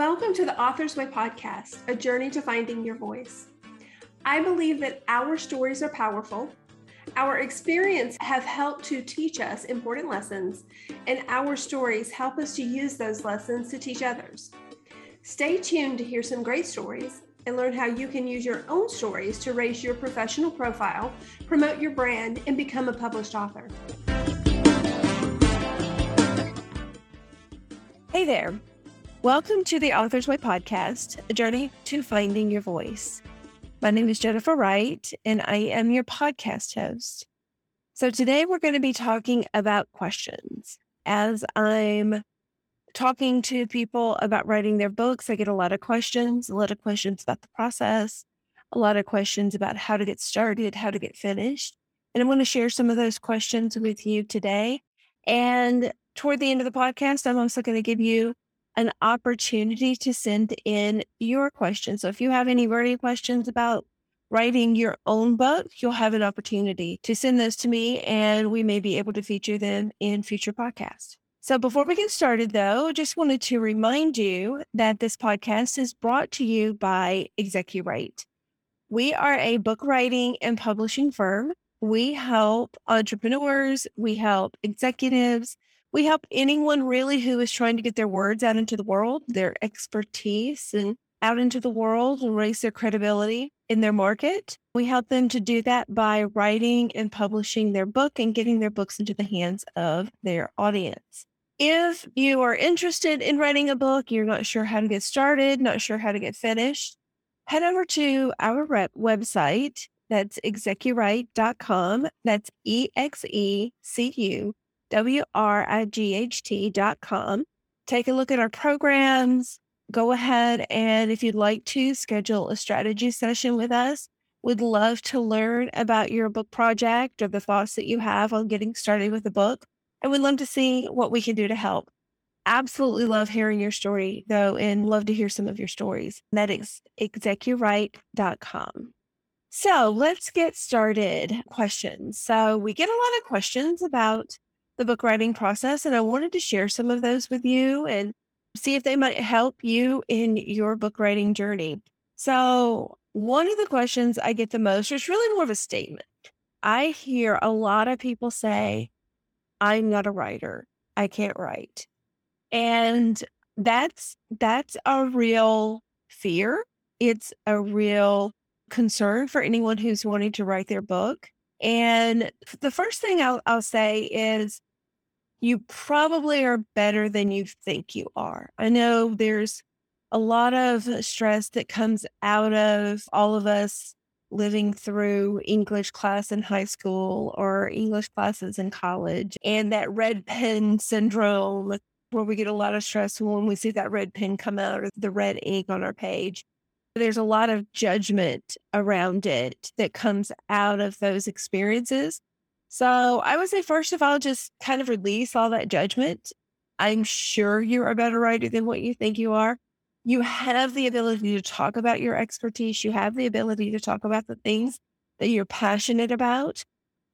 Welcome to the Author's Way podcast, a journey to finding your voice. I believe that our stories are powerful. Our experience have helped to teach us important lessons, and our stories help us to use those lessons to teach others. Stay tuned to hear some great stories and learn how you can use your own stories to raise your professional profile, promote your brand, and become a published author. Hey there. Welcome to the Author's Way podcast, a journey to finding your voice. My name is Jennifer Wright, and I am your podcast host. So today we're going to be talking about questions. As I'm talking to people about writing their books, I get a lot of questions, a lot of questions about the process, a lot of questions about how to get started, how to get finished. And I'm going to share some of those questions with you today. And toward the end of the podcast, I'm also going to give you an opportunity to send in your questions. So if you have any burning questions about writing your own book, you'll have an opportunity to send those to me and we may be able to feature them in future podcasts. So before we get started though, just wanted to remind you that this podcast is brought to you by ExecuWrite. We are a book writing and publishing firm. We help entrepreneurs, we help executives, we help anyone really who is trying to get their words out into the world, their expertise and out into the world and raise their credibility in their market. We help them to do that by writing and publishing their book and getting their books into the hands of their audience. If you are interested in writing a book, you're not sure how to get started, not sure how to get finished, head over to our website. That's execuwrite.com. That's E X E C U W-R-I-G-H-T dot com. Take a look at our programs. Go ahead and if you'd like to schedule a strategy session with us, we'd love to learn about your book project or the thoughts that you have on getting started with a book. And we'd love to see what we can do to help. Absolutely love hearing your story though, and love to hear some of your stories. That is execuwrite.com. So let's get started. Questions. So we get a lot of questions about the book writing process. And I wanted to share some of those with you and see if they might help you in your book writing journey. So, one of the questions I get the most is really more of a statement. I hear a lot of people say, I'm not a writer. I can't write. And that's that's a real fear. It's a real concern for anyone who's wanting to write their book. And the first thing I'll, I'll say is you probably are better than you think you are. I know there's a lot of uh, stress that comes out of all of us living through English class in high school or English classes in college and that red pen syndrome where we get a lot of stress when we see that red pen come out or the red ink on our page. There's a lot of judgment around it that comes out of those experiences. So I would say, first of all, just kind of release all that judgment. I'm sure you're a better writer than what you think you are. You have the ability to talk about your expertise. You have the ability to talk about the things that you're passionate about.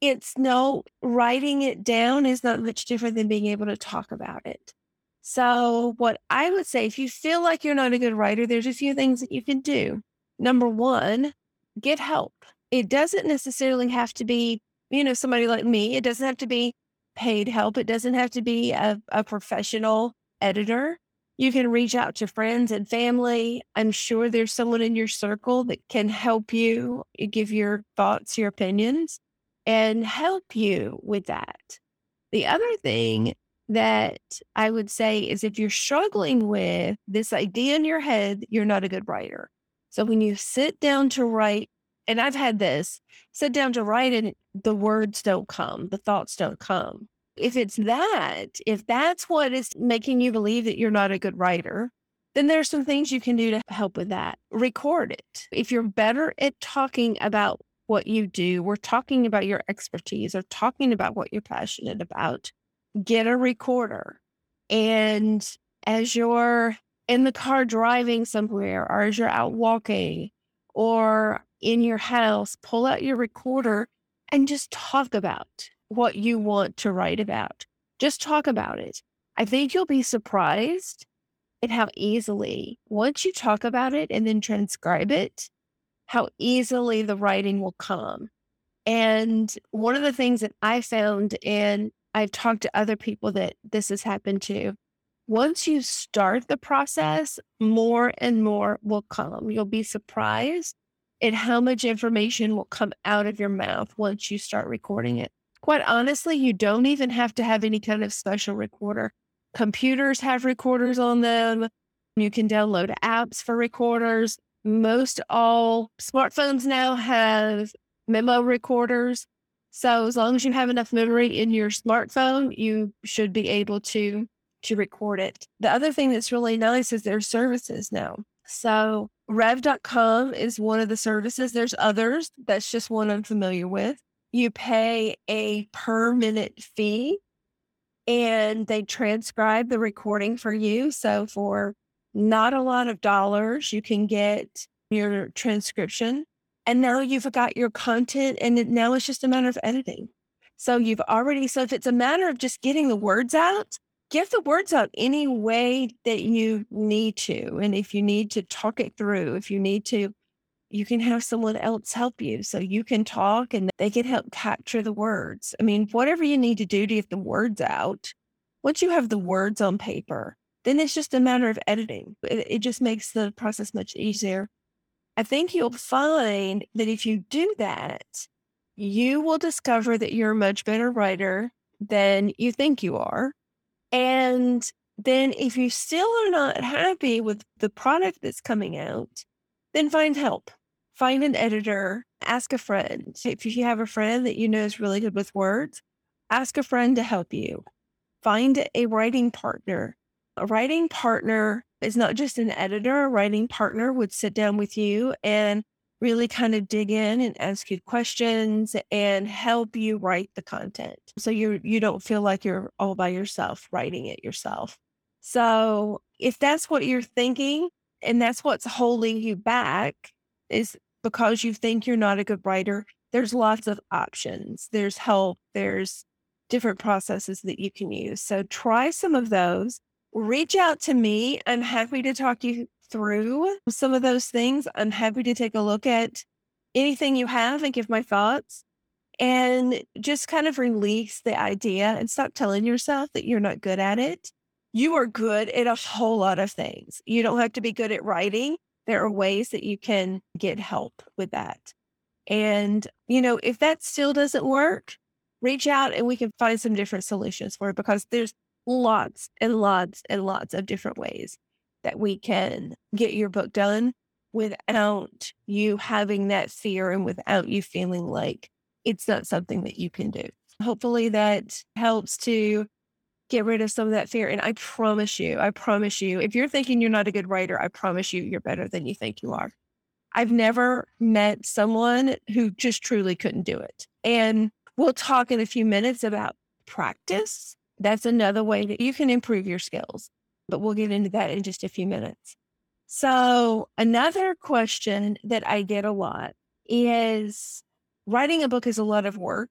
It's no writing it down is not much different than being able to talk about it. So, what I would say, if you feel like you're not a good writer, there's a few things that you can do. Number one, get help. It doesn't necessarily have to be you know, somebody like me. It doesn't have to be paid help. It doesn't have to be a, a professional editor. You can reach out to friends and family. I'm sure there's someone in your circle that can help you eh, give your thoughts, your opinions, and help you with that. The other thing that I would say is if you're struggling with this idea in your head, you're not a good writer. So when you sit down to write, and I've had this sit down to write and the words don't come, the thoughts don't come. If it's that, if that's what is making you believe that you're not a good writer, then there's some things you can do to help with that. Record it. If you're better at talking about what you do, we're talking about your expertise or talking about what you're passionate about, get a recorder. And as you're in the car driving somewhere, or as you're out walking, or in your house, pull out your recorder and just talk about what you want to write about. Just talk about it. I think you'll be surprised at how easily, once you talk about it and then transcribe it, how easily the writing will come. And one of the things that I found, and I've talked to other people that this has happened to, once you start the process, more and more will come. You'll be surprised at how much information will come out of your mouth once you start recording it. Quite honestly, you don't even have to have any kind of special recorder. Computers have recorders on them. You can download apps for recorders. Most all smartphones now have memo recorders. So as long as you have enough memory in your smartphone, you should be able to to record it. The other thing that's really nice is there's services now. So rev.com is one of the services. There's others. That's just one I'm familiar with. You pay a per minute fee and they transcribe the recording for you. So for not a lot of dollars, you can get your transcription. And now you've got your content and now it's just a matter of editing. So you've already, so if it's a matter of just getting the words out, get the words out any way that you need to. And if you need to talk it through, if you need to, you can have someone else help you. So you can talk and they can help capture the words. I mean, whatever you need to do to get the words out, once you have the words on paper, then it's just a matter of editing. It, it just makes the process much easier. I think you'll find that if you do that, you will discover that you're a much better writer than you think you are and then if you still are not happy with the product that's coming out, then find help. Find an editor, ask a friend. If you have a friend that you know is really good with words, ask a friend to help you. Find a writing partner. A writing partner is not just an editor, a writing partner would sit down with you and really kind of dig in and ask you questions and help you write the content. So you you don't feel like you're all by yourself writing it yourself. So if that's what you're thinking and that's what's holding you back is because you think you're not a good writer, there's lots of options. There's help, there's different processes that you can use. So try some of those. Reach out to me. I'm happy to talk to you through some of those things. I'm happy to take a look at anything you have and give my thoughts and just kind of release the idea and stop telling yourself that you're not good at it. You are good at a whole lot of things. You don't have to be good at writing. There are ways that you can get help with that. And, you know, if that still doesn't work, reach out and we can find some different solutions for it because there's lots and lots and lots of different ways that we can get your book done without you having that fear and without you feeling like it's not something that you can do. Hopefully that helps to get rid of some of that fear. And I promise you, I promise you, if you're thinking you're not a good writer, I promise you, you're better than you think you are. I've never met someone who just truly couldn't do it. And we'll talk in a few minutes about practice. That's another way that you can improve your skills but we'll get into that in just a few minutes. So, another question that I get a lot is writing a book is a lot of work.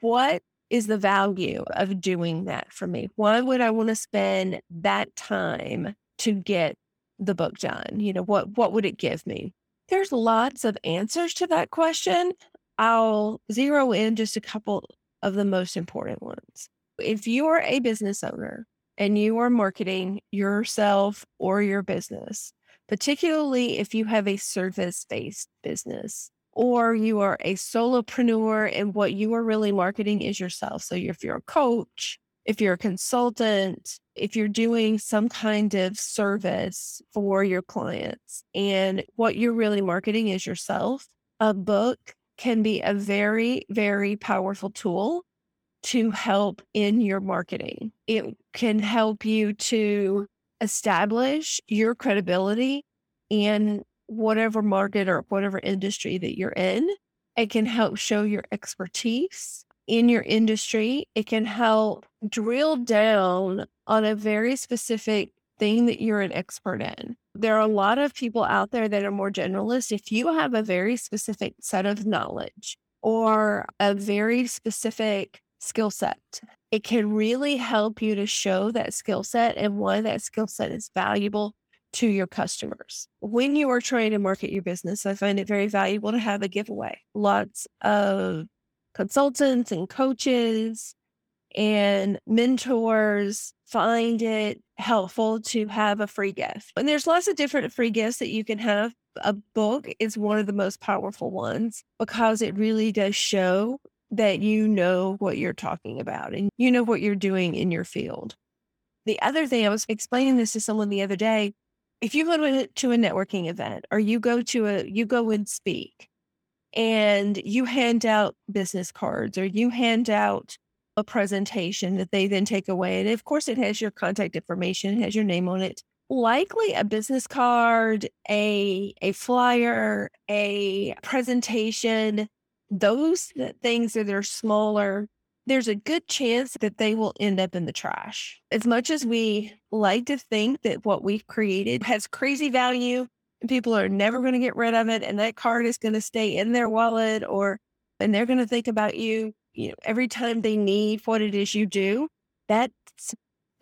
What is the value of doing that for me? Why would I want to spend that time to get the book done? You know, what what would it give me? There's lots of answers to that question. I'll zero in just a couple of the most important ones. If you're a business owner and you are marketing yourself or your business, particularly if you have a service based business or you are a solopreneur and what you are really marketing is yourself. So if you're a coach, if you're a consultant, if you're doing some kind of service for your clients and what you're really marketing is yourself, a book can be a very, very powerful tool to help in your marketing. It can help you to establish your credibility in whatever market or whatever industry that you're in. It can help show your expertise in your industry. It can help drill down on a very specific thing that you're an expert in. There are a lot of people out there that are more generalist. If you have a very specific set of knowledge or a very specific skill set it can really help you to show that skill set and why that skill set is valuable to your customers. When you are trying to market your business, I find it very valuable to have a giveaway. Lots of consultants and coaches and mentors find it helpful to have a free gift. And there's lots of different free gifts that you can have. A book is one of the most powerful ones because it really does show that you know what you're talking about and you know what you're doing in your field. The other thing I was explaining this to someone the other day, if you go to a networking event or you go to a you go and speak and you hand out business cards or you hand out a presentation that they then take away. And of course, it has your contact information, has your name on it. Likely a business card, a a flyer, a presentation, those things that are smaller, there's a good chance that they will end up in the trash. As much as we like to think that what we've created has crazy value and people are never going to get rid of it and that card is going to stay in their wallet or and they're going to think about you you know, every time they need what it is you do, that's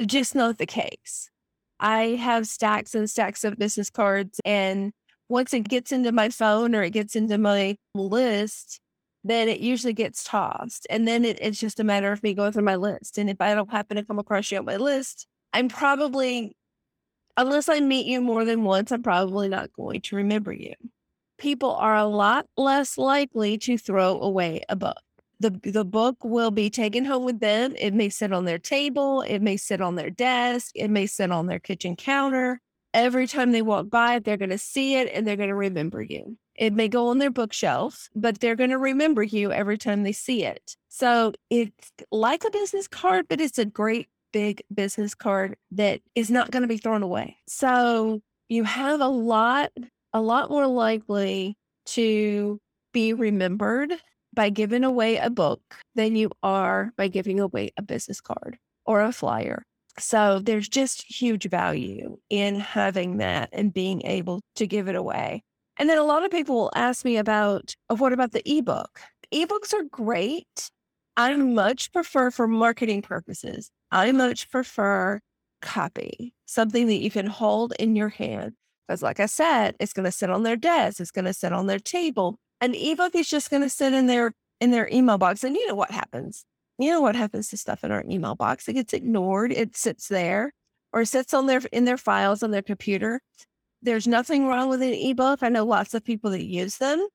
just not the case. I have stacks and stacks of business cards. And once it gets into my phone or it gets into my list, then it usually gets tossed. And then it, it's just a matter of me going through my list. And if I don't happen to come across you on my list, I'm probably, unless I meet you more than once, I'm probably not going to remember you. People are a lot less likely to throw away a book the the book will be taken home with them. It may sit on their table, it may sit on their desk, it may sit on their kitchen counter. Every time they walk by, they're going to see it and they're going to remember you. It may go on their bookshelf, but they're going to remember you every time they see it. So it's like a business card, but it's a great big business card that is not going to be thrown away. So you have a lot, a lot more likely to be remembered by giving away a book than you are by giving away a business card or a flyer. So there's just huge value in having that and being able to give it away. And then a lot of people will ask me about oh, what about the ebook? Ebooks are great. I much prefer for marketing purposes. I much prefer copy, something that you can hold in your hand. Because, like I said, it's going to sit on their desk, it's going to sit on their table, an ebook is just going to sit in their in their email box and you know what happens you know what happens to stuff in our email box it gets ignored it sits there or sits on their in their files on their computer there's nothing wrong with an ebook i know lots of people that use them.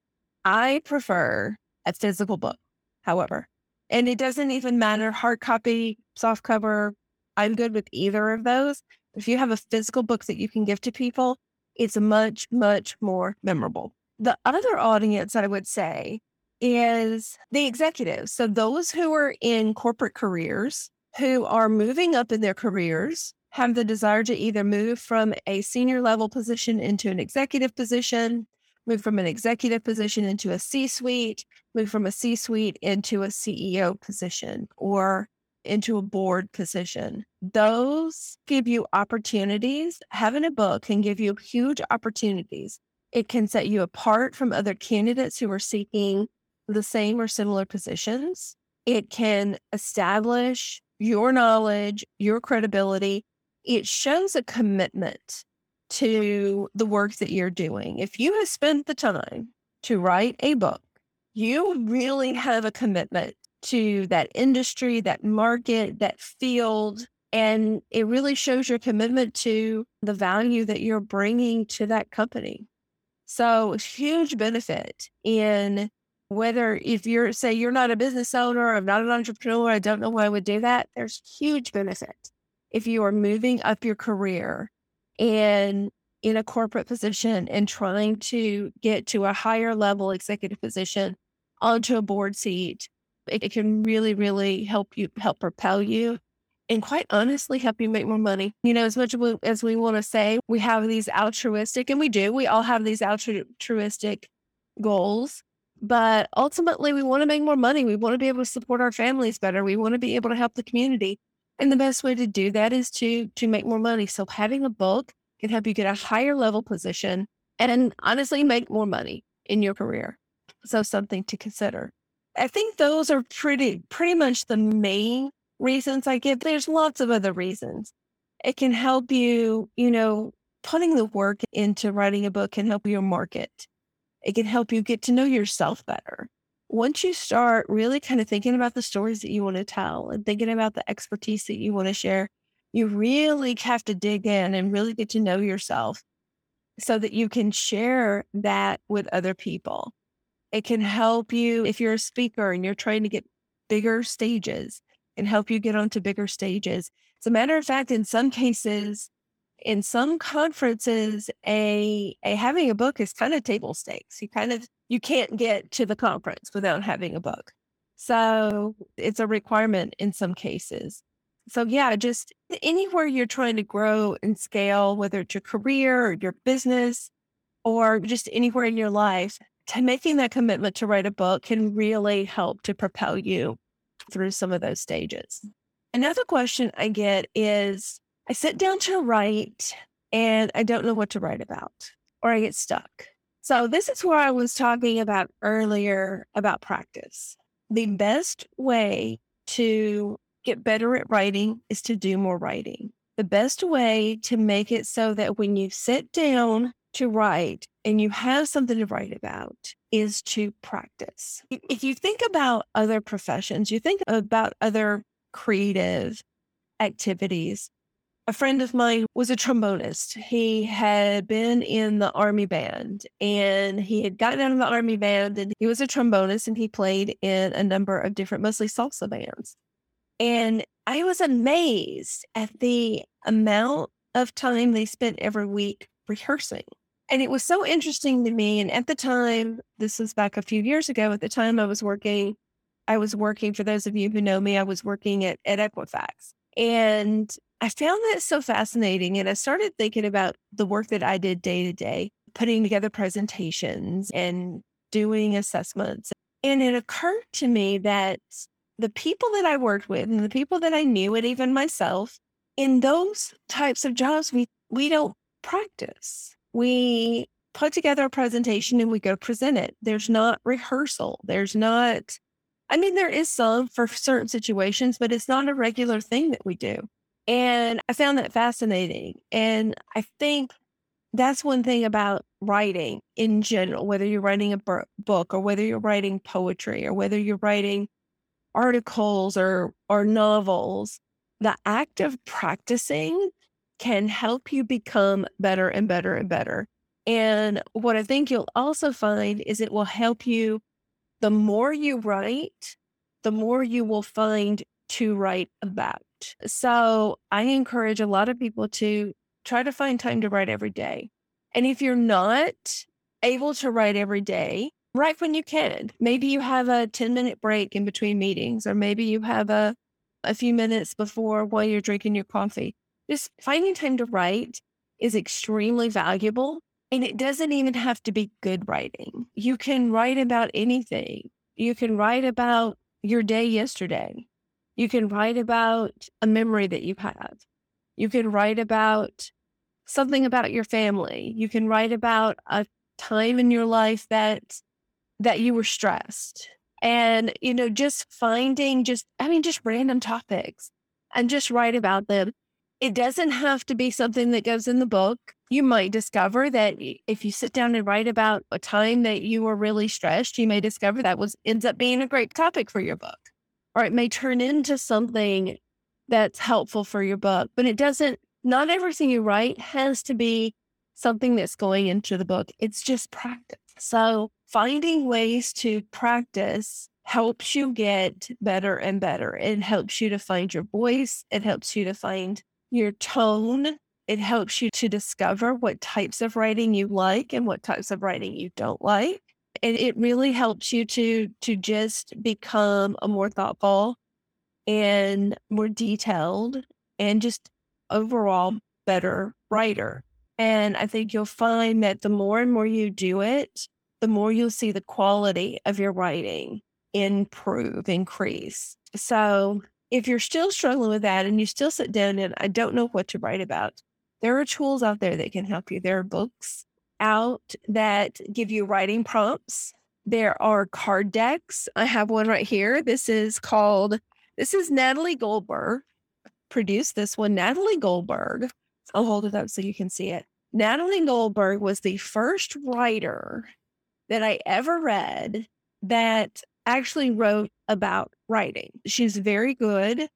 I prefer a physical book however and it doesn't even matter hard copy soft cover i'm good with either of those. If you have a physical book that you can give to people it's much much more memorable. The other audience, I would say, is the executives. So those who are in corporate careers, who are moving up in their careers, have the desire to either move from a senior level position into an executive position, move from an executive position into a C suite, move from a C suite into a CEO position or into a board position. Those give you opportunities. Having a book can give you huge opportunities it can set you apart from other candidates who are seeking the same or similar positions. It can establish your knowledge, your credibility. It shows a commitment to the work that you're doing. If you have spent the time to write a book, you really have a commitment to that industry, that market, that field. And it really shows your commitment to the value that you're bringing to that company. So huge benefit in whether if you're say you're not a business owner, I'm not an entrepreneur, I don't know why I would do that. There's huge benefit if you are moving up your career and in a corporate position and trying to get to a higher level executive position onto a board seat. It, it can really, really help you help propel you and quite honestly help you make more money. You know, as much as we, as we want to say we have these altruistic, and we do, we all have these altruistic goals, but ultimately we want to make more money. We want to be able to support our families better. We want to be able to help the community. And the best way to do that is to to make more money. So having a book can help you get a higher level position and honestly make more money in your career. So something to consider. I think those are pretty pretty much the main reasons I give. There's lots of other reasons. It can help you, you know, putting the work into writing a book can help your market. It can help you get to know yourself better. Once you start really kind of thinking about the stories that you want to tell and thinking about the expertise that you want to share, you really have to dig in and really get to know yourself so that you can share that with other people. It can help you if you're a speaker and you're trying to get bigger stages and help you get onto bigger stages. As a matter of fact, in some cases, in some conferences, a, a having a book is kind of table stakes. You kind of you can't get to the conference without having a book. So it's a requirement in some cases. So yeah, just anywhere you're trying to grow and scale, whether it's your career or your business or just anywhere in your life, to making that commitment to write a book can really help to propel you through some of those stages. Another question I get is I sit down to write and I don't know what to write about, or I get stuck. So, this is where I was talking about earlier about practice. The best way to get better at writing is to do more writing. The best way to make it so that when you sit down to write and you have something to write about is to practice. If you think about other professions, you think about other creative activities. A friend of mine was a trombonist. He had been in the army band and he had gotten out of the army band and he was a trombonist and he played in a number of different, mostly salsa bands. And I was amazed at the amount of time they spent every week rehearsing. And it was so interesting to me. And at the time, this was back a few years ago, at the time I was working, I was working, for those of you who know me, I was working at, at Equifax. And I found that so fascinating. And I started thinking about the work that I did day to day, putting together presentations and doing assessments. And it occurred to me that the people that I worked with and the people that I knew, and even myself, in those types of jobs, we we don't practice. We put together a presentation and we go present it. There's not rehearsal. There's not, I mean, there is some for certain situations, but it's not a regular thing that we do. And I found that fascinating. And I think that's one thing about writing in general, whether you're writing a book or whether you're writing poetry or whether you're writing articles or or novels, the act of practicing can help you become better and better and better. And what I think you'll also find is it will help you the more you write, the more you will find to write about. So I encourage a lot of people to try to find time to write every day. And if you're not able to write every day, write when you can. Maybe you have a 10 minute break in between meetings, or maybe you have a, a few minutes before while you're drinking your coffee. Just finding time to write is extremely valuable. And it doesn't even have to be good writing. You can write about anything. You can write about your day yesterday. You can write about a memory that you have. You can write about something about your family. You can write about a time in your life that that you were stressed and you know just finding just i mean just random topics and just write about them it doesn't have to be something that goes in the book you might discover that if you sit down and write about a time that you were really stressed you may discover that was ends up being a great topic for your book or it may turn into something that's helpful for your book but it doesn't not everything you write has to be something that's going into the book it's just practice so finding ways to practice helps you get better and better. It helps you to find your voice, it helps you to find your tone. It helps you to discover what types of writing you like and what types of writing you don't like. And it really helps you to to just become a more thoughtful and more detailed and just overall better writer. And I think you'll find that the more and more you do it, the more you'll see the quality of your writing improve, increase. So if you're still struggling with that and you still sit down and I don't know what to write about, there are tools out there that can help you. There are books out that give you writing prompts. There are card decks. I have one right here. This is called This is Natalie Goldberg. Produced this one. Natalie Goldberg. I'll hold it up so you can see it. Natalie Goldberg was the first writer that I ever read that actually wrote about writing. She's very good.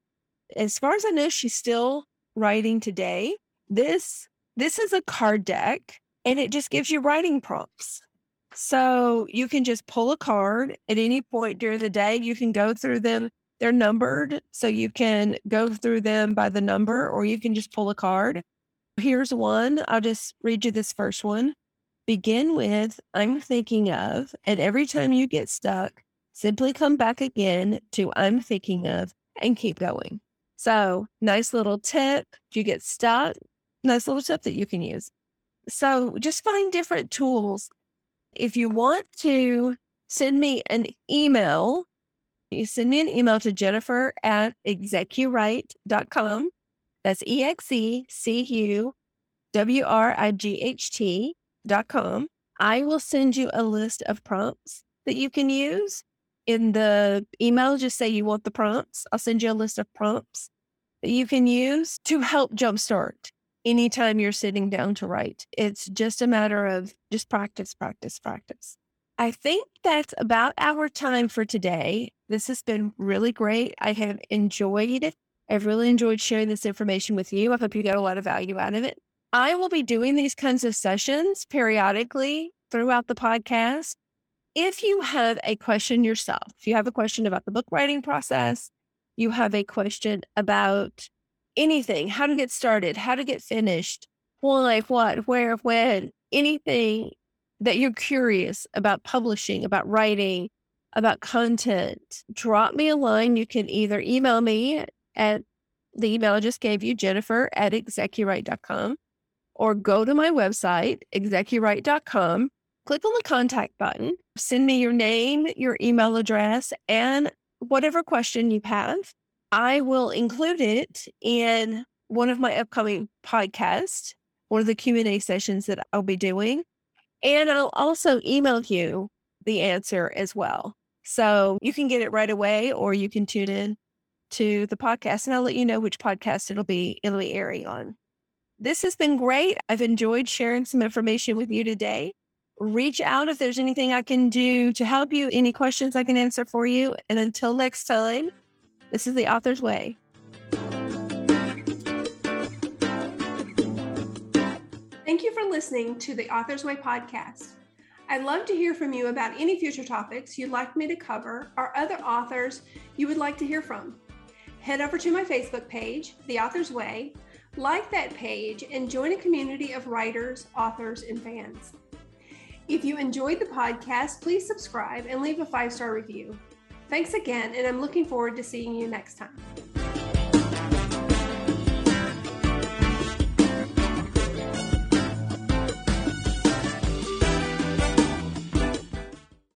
As far as I know, she's still writing today. This this is a card deck and it just gives you writing prompts. So you can just pull a card at any point during the day. You can go through them. They're numbered. So you can go through them by the number, or you can just pull a card. Here's one. I'll just read you this first one. Begin with I'm thinking of, and every time you get stuck, simply come back again to I'm thinking of and keep going. So, nice little tip. If you get stuck, nice little tip that you can use. So, just find different tools if you want to send me an email, you send me an email to Jennifer at execuwrite.com. That's E X E C U W R I G H T dot com. I will send you a list of prompts that you can use. In the email, just say you want the prompts. I'll send you a list of prompts that you can use to help jumpstart anytime you're sitting down to write. It's just a matter of just practice, practice, practice. I think that's about our time for today. This has been really great. I have enjoyed it. I've really enjoyed sharing this information with you. I hope you got a lot of value out of it. I will be doing these kinds of sessions periodically throughout the podcast. If you have a question yourself, if you have a question about the book writing process, you have a question about anything, how to get started, how to get finished, why, what, where, when, anything that you're curious about publishing, about writing, about content, drop me a line. You can either email me at the email I just gave you, Jennifer at execuwrite.com, or go to my website, execuwrite.com, click on the contact button, send me your name, your email address, and whatever question you have. I will include it in one of my upcoming podcasts, one of the Q&A sessions that I'll be doing. And I'll also email you the answer as well. So you can get it right away or you can tune in to the podcast and I'll let you know which podcast it'll be it'll be airing on. This has been great. I've enjoyed sharing some information with you today. Reach out if there's anything I can do to help you, any questions I can answer for you. And until next time, this is the author's way. Thank you for listening to the Author's Way podcast. I'd love to hear from you about any future topics you'd like me to cover or other authors you would like to hear from. Head over to my Facebook page, The Author's Way, like that page, and join a community of writers, authors, and fans. If you enjoyed the podcast, please subscribe and leave a five star review. Thanks again, and I'm looking forward to seeing you next time.